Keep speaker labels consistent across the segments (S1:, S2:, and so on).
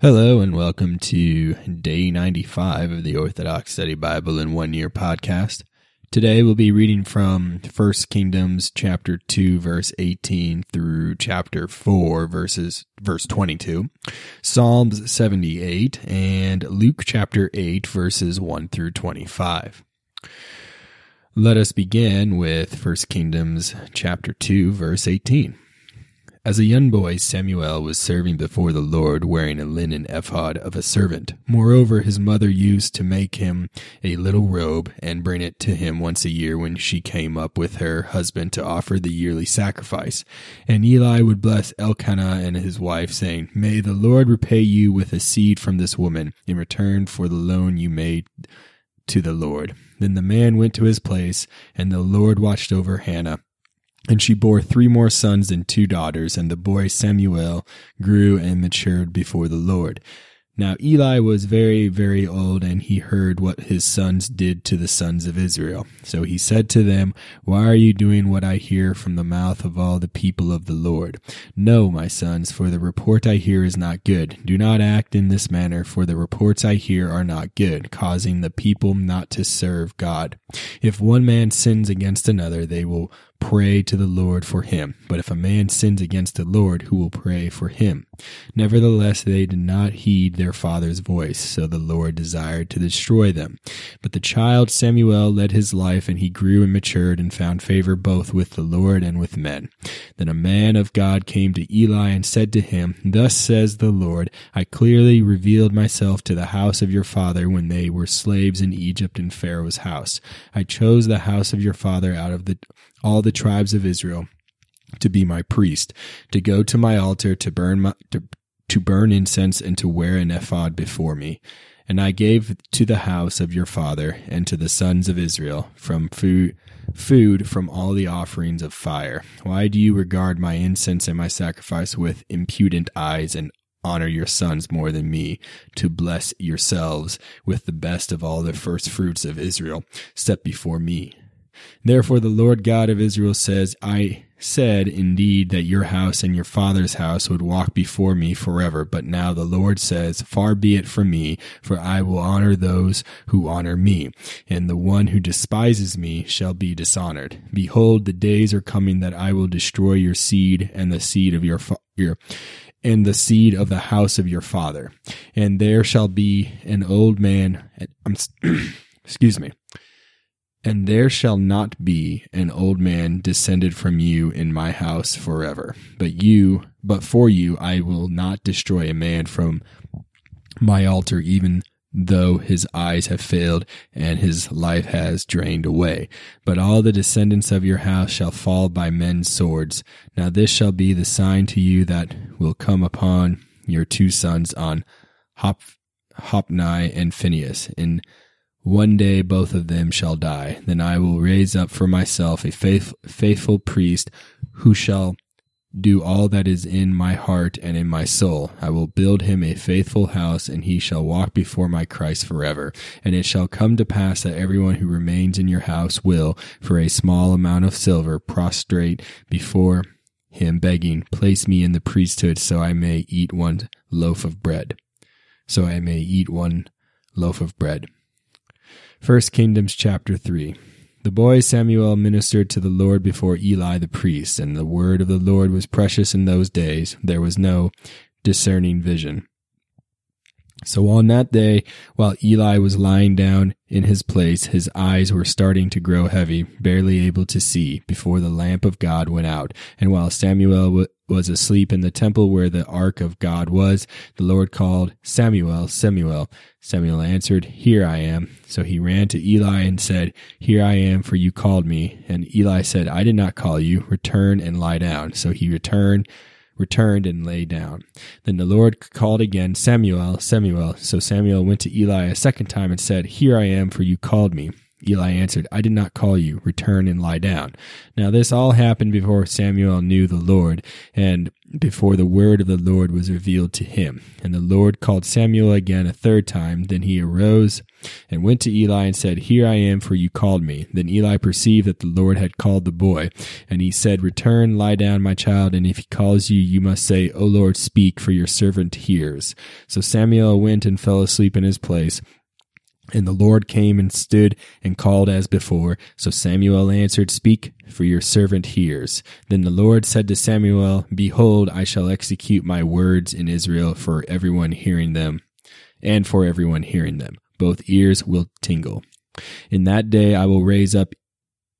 S1: Hello and welcome to day 95 of the Orthodox Study Bible in One Year podcast. Today we'll be reading from 1 Kingdoms chapter 2 verse 18 through chapter 4 verses verse 22, Psalms 78 and Luke chapter 8 verses 1 through 25. Let us begin with 1 Kingdoms chapter 2 verse 18. As a young boy, Samuel was serving before the Lord wearing a linen ephod of a servant. Moreover, his mother used to make him a little robe and bring it to him once a year when she came up with her husband to offer the yearly sacrifice. And Eli would bless Elkanah and his wife, saying, May the Lord repay you with a seed from this woman in return for the loan you made to the Lord. Then the man went to his place, and the Lord watched over Hannah and she bore three more sons and two daughters, and the boy Samuel grew and matured before the Lord. Now Eli was very, very old, and he heard what his sons did to the sons of Israel. So he said to them, Why are you doing what I hear from the mouth of all the people of the Lord? No, my sons, for the report I hear is not good. Do not act in this manner, for the reports I hear are not good, causing the people not to serve God. If one man sins against another, they will pray to the Lord for him. But if a man sins against the Lord, who will pray for him? Nevertheless, they did not heed their father's voice, so the Lord desired to destroy them. But the child Samuel led his life, and he grew and matured and found favor both with the Lord and with men. Then a man of God came to Eli and said to him, Thus says the Lord, I clearly revealed myself to the house of your father when they were slaves in Egypt in Pharaoh's house. I chose the house of your father out of the all the tribes of Israel to be my priest, to go to my altar, to burn my, to, to burn incense and to wear an ephod before me. And I gave to the house of your father and to the sons of Israel from food, food from all the offerings of fire. Why do you regard my incense and my sacrifice with impudent eyes and honor your sons more than me, to bless yourselves with the best of all the first fruits of Israel set before me? Therefore, the Lord God of Israel says, I said indeed that your house and your father's house would walk before me forever. But now the Lord says, Far be it from me, for I will honor those who honor me, and the one who despises me shall be dishonored. Behold, the days are coming that I will destroy your seed and the seed of your, fa- your and the seed of the house of your father. And there shall be an old man, excuse me, and there shall not be an old man descended from you in my house forever. But you, but for you, I will not destroy a man from my altar, even though his eyes have failed and his life has drained away. But all the descendants of your house shall fall by men's swords. Now this shall be the sign to you that will come upon your two sons on Hop, Hophni and Phinehas in one day both of them shall die. Then I will raise up for myself a faith, faithful priest who shall do all that is in my heart and in my soul. I will build him a faithful house, and he shall walk before my Christ forever. And it shall come to pass that everyone who remains in your house will, for a small amount of silver, prostrate before him, begging, Place me in the priesthood, so I may eat one loaf of bread. So I may eat one loaf of bread. First Kingdoms chapter 3. The boy Samuel ministered to the Lord before Eli the priest, and the word of the Lord was precious in those days. There was no discerning vision. So on that day, while Eli was lying down in his place, his eyes were starting to grow heavy, barely able to see, before the lamp of God went out. And while Samuel was asleep in the temple where the ark of God was, the Lord called, Samuel, Samuel. Samuel answered, Here I am. So he ran to Eli and said, Here I am, for you called me. And Eli said, I did not call you. Return and lie down. So he returned returned and lay down. Then the Lord called again, Samuel, Samuel. So Samuel went to Eli a second time and said, Here I am, for you called me. Eli answered, I did not call you. Return and lie down. Now this all happened before Samuel knew the Lord, and before the word of the Lord was revealed to him. And the Lord called Samuel again a third time. Then he arose and went to Eli and said, Here I am, for you called me. Then Eli perceived that the Lord had called the boy. And he said, Return, lie down, my child, and if he calls you, you must say, O Lord, speak, for your servant hears. So Samuel went and fell asleep in his place. And the Lord came and stood and called as before. So Samuel answered, Speak, for your servant hears. Then the Lord said to Samuel, Behold, I shall execute my words in Israel for everyone hearing them, and for everyone hearing them. Both ears will tingle. In that day I will raise up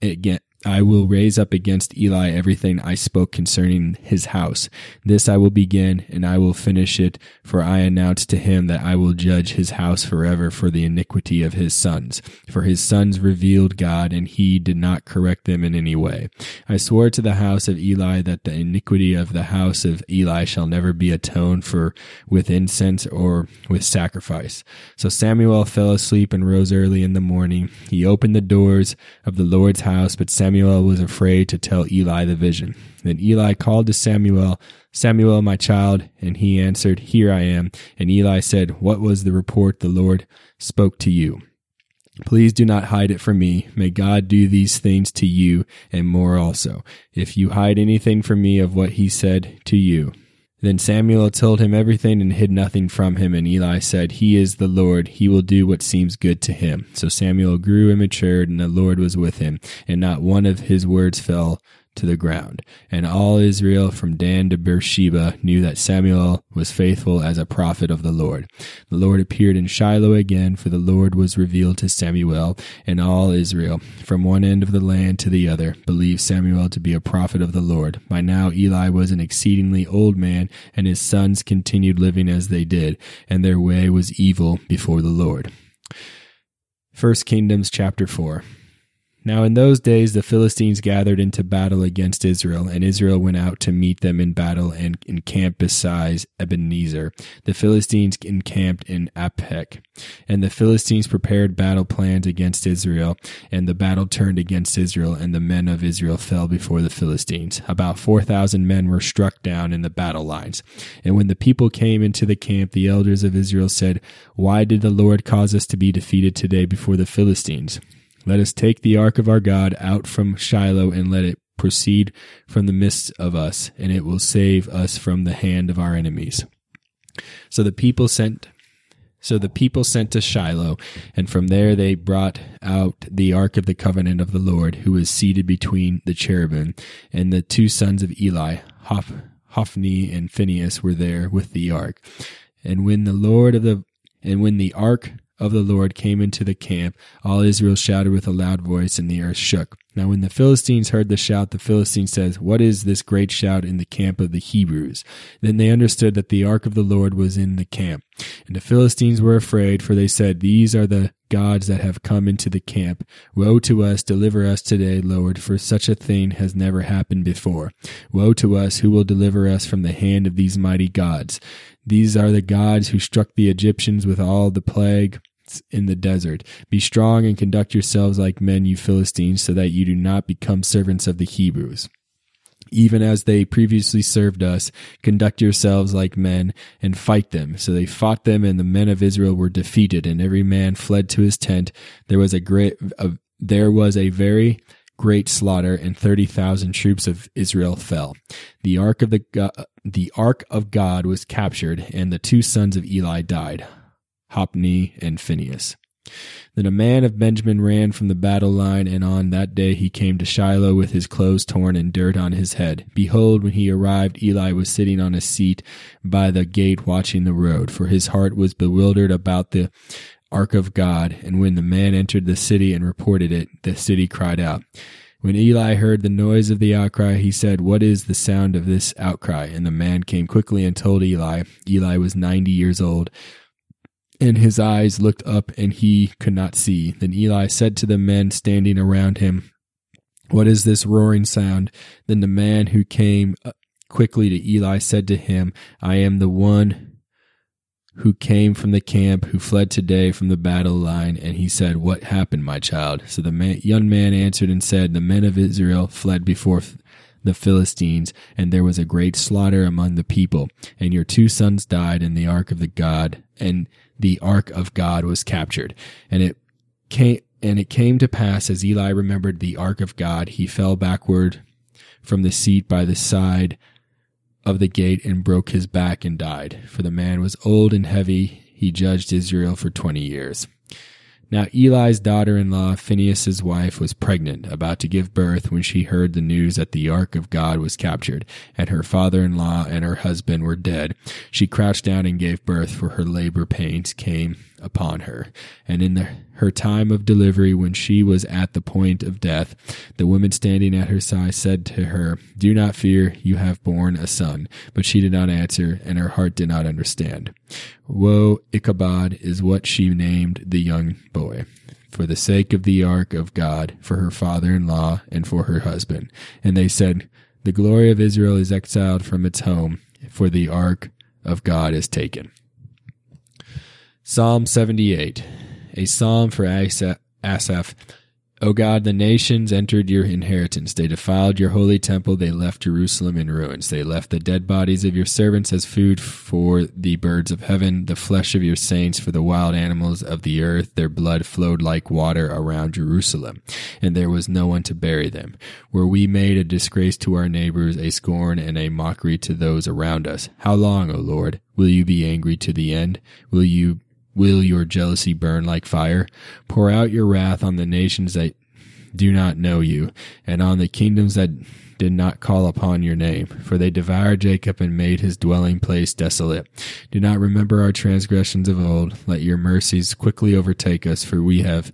S1: again I will raise up against Eli everything I spoke concerning his house. This I will begin, and I will finish it, for I announced to him that I will judge his house forever for the iniquity of his sons. For his sons revealed God, and he did not correct them in any way. I swore to the house of Eli that the iniquity of the house of Eli shall never be atoned for with incense or with sacrifice. So Samuel fell asleep and rose early in the morning. He opened the doors of the Lord's house, but Samuel Samuel was afraid to tell Eli the vision. Then Eli called to Samuel, Samuel, my child, and he answered, Here I am. And Eli said, What was the report the Lord spoke to you? Please do not hide it from me. May God do these things to you and more also, if you hide anything from me of what he said to you. Then Samuel told him everything and hid nothing from him. And Eli said, He is the Lord. He will do what seems good to him. So Samuel grew and matured, and the Lord was with him, and not one of his words fell to the ground. And all Israel from Dan to Beersheba knew that Samuel was faithful as a prophet of the Lord. The Lord appeared in Shiloh again, for the Lord was revealed to Samuel, and all Israel, from one end of the land to the other, believed Samuel to be a prophet of the Lord. By now Eli was an exceedingly old man, and his sons continued living as they did, and their way was evil before the Lord. First Kingdoms chapter 4. Now in those days the Philistines gathered into battle against Israel, and Israel went out to meet them in battle and encamped beside Ebenezer. The Philistines encamped in Aphek. And the Philistines prepared battle plans against Israel, and the battle turned against Israel, and the men of Israel fell before the Philistines. About four thousand men were struck down in the battle lines. And when the people came into the camp, the elders of Israel said, Why did the Lord cause us to be defeated today before the Philistines? Let us take the ark of our God out from Shiloh and let it proceed from the midst of us, and it will save us from the hand of our enemies. So the people sent so the people sent to Shiloh, and from there they brought out the ark of the covenant of the Lord, who was seated between the cherubim, and the two sons of Eli, Hophni and Phinehas, were there with the ark. And when the Lord of the and when the ark of the Lord came into the camp, all Israel shouted with a loud voice, and the earth shook. Now, when the Philistines heard the shout, the Philistine says, What is this great shout in the camp of the Hebrews? Then they understood that the ark of the Lord was in the camp. And the Philistines were afraid, for they said, These are the gods that have come into the camp. Woe to us, deliver us today, Lord, for such a thing has never happened before. Woe to us, who will deliver us from the hand of these mighty gods? These are the gods who struck the Egyptians with all the plague in the desert. Be strong and conduct yourselves like men, you Philistines, so that you do not become servants of the Hebrews. Even as they previously served us, conduct yourselves like men and fight them. So they fought them, and the men of Israel were defeated, and every man fled to his tent. There was a great, a, there was a very great slaughter, and thirty thousand troops of Israel fell. The ark of the the ark of God was captured, and the two sons of Eli died. Hophni, and Phinehas. Then a man of Benjamin ran from the battle line, and on that day he came to Shiloh with his clothes torn and dirt on his head. Behold, when he arrived, Eli was sitting on a seat by the gate watching the road, for his heart was bewildered about the ark of God. And when the man entered the city and reported it, the city cried out. When Eli heard the noise of the outcry, he said, What is the sound of this outcry? And the man came quickly and told Eli. Eli was ninety years old and his eyes looked up and he could not see. Then Eli said to the men standing around him, What is this roaring sound? Then the man who came uh, quickly to Eli said to him, I am the one who came from the camp, who fled today from the battle line. And he said, What happened, my child? So the man, young man answered and said, The men of Israel fled before the Philistines, and there was a great slaughter among the people. And your two sons died, and the ark of the God, and the ark of God was captured. And it came, and it came to pass as Eli remembered the ark of God, he fell backward from the seat by the side of the gate and broke his back and died. For the man was old and heavy. He judged Israel for 20 years. Now Eli's daughter-in-law, Phinehas's wife, was pregnant, about to give birth when she heard the news that the ark of God was captured, and her father-in-law and her husband were dead. She crouched down and gave birth, for her labor pains came upon her. And in the, her time of delivery, when she was at the point of death, the woman standing at her side said to her, Do not fear, you have borne a son. But she did not answer, and her heart did not understand. Woe Ichabod is what she named the young boy for the sake of the ark of God, for her father in law, and for her husband. And they said, The glory of Israel is exiled from its home, for the ark of God is taken. Psalm 78, a psalm for Asaph. O God, the nations entered your inheritance. They defiled your holy temple. They left Jerusalem in ruins. They left the dead bodies of your servants as food for the birds of heaven, the flesh of your saints for the wild animals of the earth. Their blood flowed like water around Jerusalem, and there was no one to bury them. Were we made a disgrace to our neighbors, a scorn and a mockery to those around us? How long, O Lord? Will you be angry to the end? Will you Will your jealousy burn like fire? Pour out your wrath on the nations that do not know you, and on the kingdoms that did not call upon your name. For they devoured Jacob and made his dwelling place desolate. Do not remember our transgressions of old. Let your mercies quickly overtake us, for we have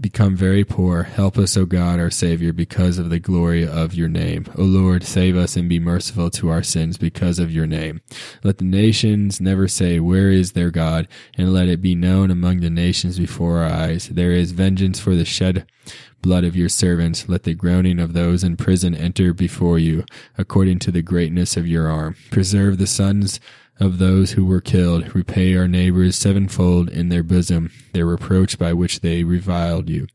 S1: become very poor. Help us, O God, our Savior, because of the glory of your name. O Lord, save us and be merciful to our sins because of your name. Let the nations never say, Where is their God? And let it be known among the nations before our eyes. There is vengeance for the shed blood of your servants. Let the groaning of those in prison enter before you, according to the greatness of your arm. Preserve the sons of those who were killed. Repay our neighbors sevenfold in their bosom their reproach by which they reviled you.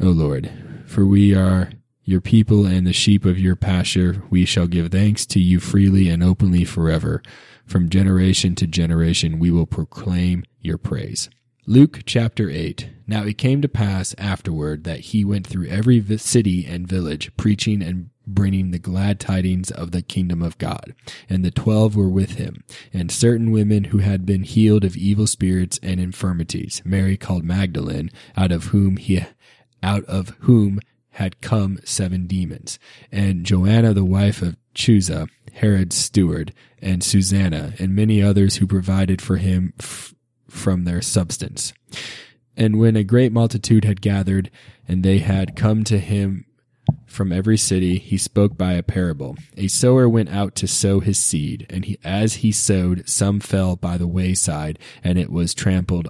S1: O Lord, for we are your people and the sheep of your pasture. We shall give thanks to you freely and openly forever. From generation to generation, we will proclaim your praise. Luke chapter 8. Now it came to pass afterward that he went through every city and village, preaching and bringing the glad tidings of the kingdom of God. And the twelve were with him, and certain women who had been healed of evil spirits and infirmities, Mary called Magdalene, out of whom he, out of whom had come seven demons, and Joanna the wife of Chuza, Herod's steward, and Susanna, and many others who provided for him f- from their substance. And when a great multitude had gathered, and they had come to him from every city, he spoke by a parable. A sower went out to sow his seed, and he, as he sowed, some fell by the wayside, and it was trampled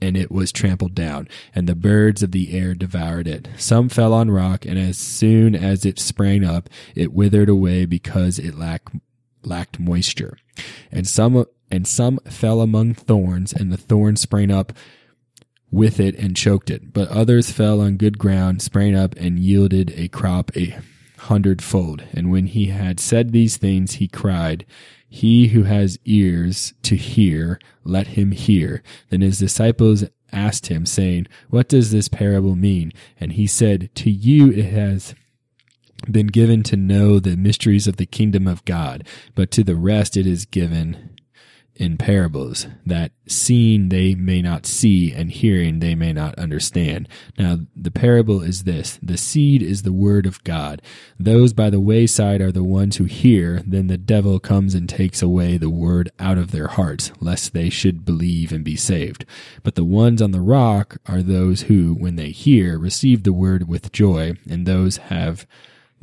S1: and it was trampled down, and the birds of the air devoured it. Some fell on rock, and as soon as it sprang up, it withered away because it lacked lacked moisture. And some and some fell among thorns, and the thorns sprang up with it and choked it. But others fell on good ground, sprang up, and yielded a crop a hundredfold. And when he had said these things, he cried, He who has ears to hear, let him hear. Then his disciples asked him, saying, What does this parable mean? And he said, To you it has been given to know the mysteries of the kingdom of God, but to the rest it is given in parables that seeing they may not see and hearing they may not understand. Now, the parable is this the seed is the word of God. Those by the wayside are the ones who hear, then the devil comes and takes away the word out of their hearts, lest they should believe and be saved. But the ones on the rock are those who, when they hear, receive the word with joy, and those have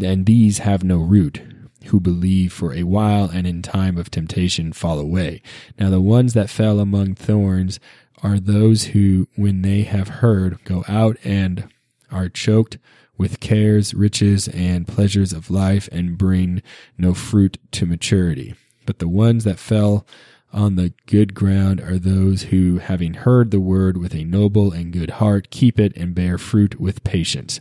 S1: and these have no root who believe for a while and in time of temptation fall away. Now the ones that fell among thorns are those who, when they have heard, go out and are choked with cares, riches, and pleasures of life and bring no fruit to maturity. But the ones that fell on the good ground are those who, having heard the word with a noble and good heart, keep it and bear fruit with patience.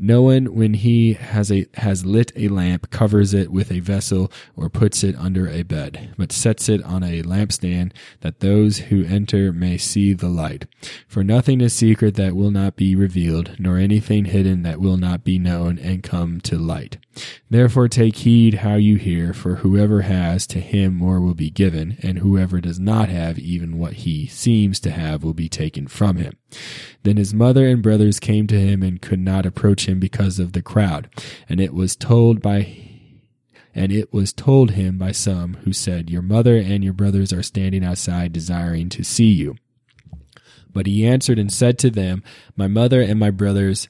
S1: No one, when he has a has lit a lamp, covers it with a vessel or puts it under a bed, but sets it on a lampstand, that those who enter may see the light. For nothing is secret that will not be revealed, nor anything hidden that will not be known and come to light. Therefore take heed how you hear, for whoever has, to him more will be given, and whoever does not have even what he seems to have will be taken from him. Then his mother and brothers came to him and could not approach because of the crowd, and it was told by and it was told him by some who said, Your mother and your brothers are standing outside desiring to see you. But he answered and said to them, My mother and my brothers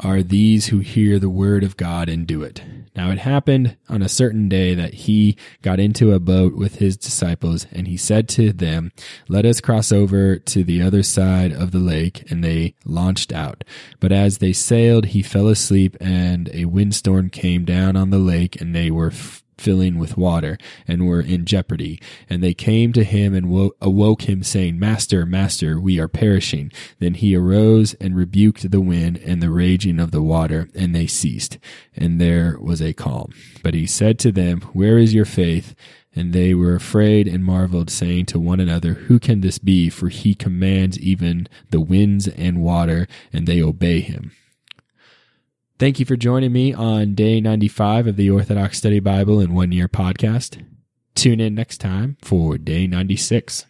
S1: are these who hear the word of God and do it. Now it happened on a certain day that he got into a boat with his disciples, and he said to them, Let us cross over to the other side of the lake. And they launched out. But as they sailed, he fell asleep, and a windstorm came down on the lake, and they were f- filling with water and were in jeopardy. And they came to him and wo- awoke him, saying, Master, Master, we are perishing. Then he arose and rebuked the wind and the raging of the water, and they ceased. And there was a calm. But he said to them, Where is your faith? And they were afraid and marveled, saying to one another, Who can this be? For he commands even the winds and water, and they obey him. Thank you for joining me on day 95 of the Orthodox Study Bible in One Year podcast. Tune in next time for day 96.